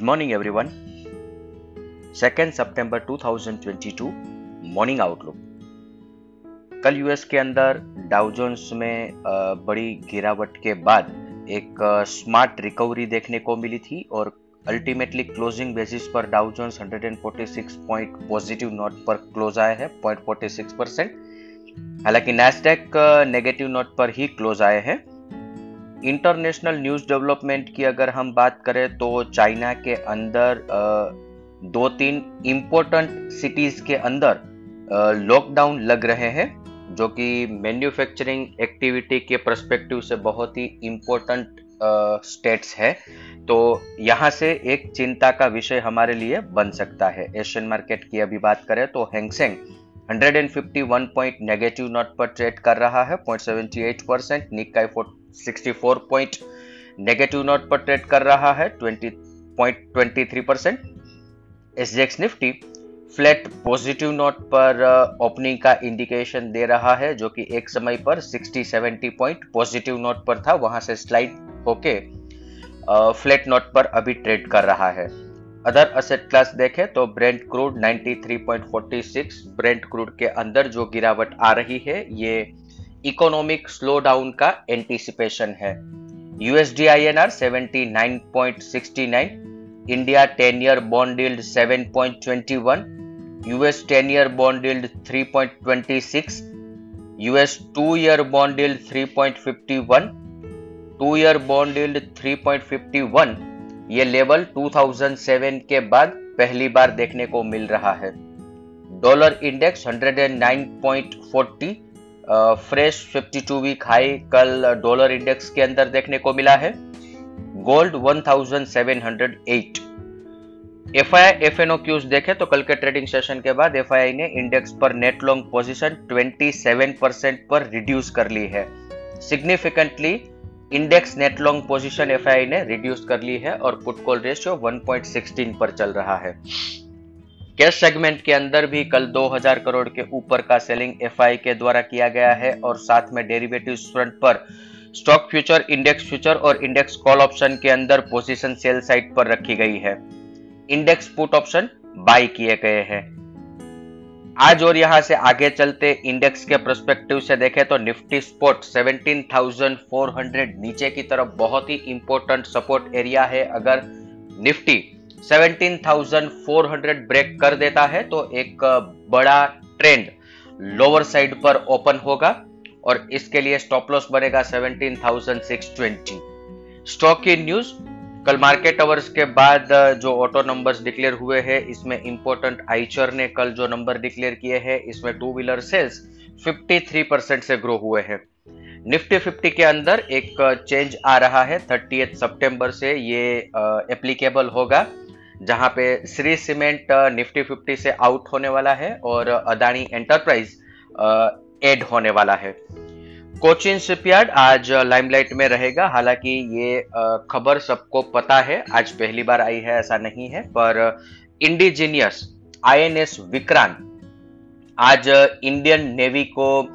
Good morning everyone second सितंबर 2022 morning outlook कल US के अंदर डाउजोन्स में बड़ी गिरावट के बाद एक स्मार्ट रिकवरी देखने को मिली थी और अल्टीमेटली क्लोजिंग बेसिस पर Dow Jones 146 point positive note पर क्लोज आए हैं पॉइंट फोर्टी सिक्स परसेंट हालाँकि नेस्डेक नेगेटिव नोट पर ही क्लोज आए हैं। इंटरनेशनल न्यूज़ डेवलपमेंट की अगर हम बात करें तो चाइना के अंदर दो तीन इम्पोर्टेंट सिटीज़ के अंदर लॉकडाउन लग रहे हैं, जो कि मैन्युफैक्चरिंग एक्टिविटी के परस्पेक्टिव से बहुत ही इम्पोर्टेंट स्टेट्स है। तो यहाँ से एक चिंता का विषय हमारे लिए बन सकता है। एशियन मार्केट की अभी बात करें तो Hang Seng 151 point negative note पर ट्रेड कर रहा है 0.78 percent Nikkei 64 point negative note पर ट्रेड कर रहा है 20.23 percent SGX Nifty flat positive note पर ओपनिंग uh, का इंडिकेशन दे रहा है जो कि एक समय पर 60 70 पॉइंट पॉजिटिव नोट पर था वहाँ से स्लाइड होके फ्लैट uh, नोट पर अभी ट्रेड कर रहा है। अदर असेट क्लास देखें तो ब्रेंट क्रूड 93.46 ब्रेंट क्रूड के अंदर जो गिरावट आ रही है ये इकोनॉमिक स्लो डाउन का एंटीसिपेशन है। USD I N R seventy India ten year bond seven point twenty one US ten year bond three point twenty six US two year bond three point fifty one two year bond three point fifty one ये level 2007 के बाद पहली बार देखने को मिल रहा है। Dollar index 109.40 fresh 52 week high कल डॉलर इंडेक्स के अंदर देखने को मिला है। Gold 1708 F I F N cues देखे तो कल के ट्रेडिंग सेशन के बाद एफ़ ने इंडेक्स पर नेट लॉन्ग पोजीशन 27 परसेंट पर रिड्यूस कर ली है। Significantly index net long position F ने रिड्यूस कर ली है और पुट कॉल रेशियो 1.16 पर चल रहा है। कैश सेगमेंट के अंदर भी कल 2000 करोड़ के ऊपर का सेलिंग एफआई के द्वारा किया गया है और साथ में डेरिवेटिव फ्रंट पर स्टॉक फ्यूचर इंडेक्स फ्यूचर और इंडेक्स कॉल ऑप्शन के अंदर पोजीशन सेल साइड पर रखी गई है। इंडेक्स पुट ऑप्शन बाय किए गए हैं। आज और यहाँ से आगे चलते इंडेक्स के प्रोस्पेक्टिव से देखें तो निफ्टी स्पोर्ट 17,400 नीचे की तरफ़ बहुत ही इंपॉर्टेंट सपोर्ट एरिया है। अगर निफ्टी 17,400 ब्रेक कर देता है तो एक बड़ा ट्रेंड लोअर साइड पर ओपन होगा और इसके लिए स्टॉप लॉस बनेगा 17,620 स्टॉक की न्यूज़ कल मार्केट अवर्स के बाद जो ऑटो नंबर्स डिक्लेयर हुए हैं इसमें इंपॉर्टेंट आइचर ने कल जो नंबर डिक्लेयर किए हैं इसमें टू व्हीलर सेल्स 53 परसेंट से ग्रो हुए हैं। निफ्टी फिफ्टी के अंदर एक चेंज आ रहा है थर्टी सितंबर से ये एप्लीकेबल होगा। जहाँ पे श्री सीमेंट निफ्टी फिफ्टी से आउट होने वाला है और अदानी एंटरप्राइज एड होने वाला है। कोचिन शिपयार्ड आज लाइमलाइट में रहेगा। हालाँकि ये खबर सबको पता है। आज पहली बार आई है, ऐसा नहीं है, पर इंडिजीनियस आईएनएस विक्रांत, आज इंडियन नेवी को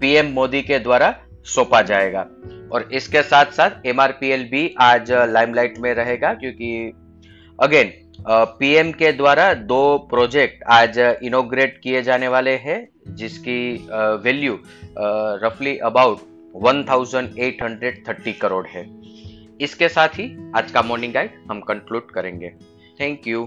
पीएम मोदी के द्वारा सौंपा जाएगा। और इसके साथ साथ एमआरपीएल भी आज लाइमलाइट में रहेगा, क्योंकि अगेन पीएम के द्वारा दो प्रोजेक्ट आज इनोग्रेट किए जाने वाले हैं, जिसकी वैल्यू रफली अबाउट 1830 करोड़ है। इसके साथ ही आज का मॉर्निंग गाइड हम कंक्लूड करेंगे। Thank you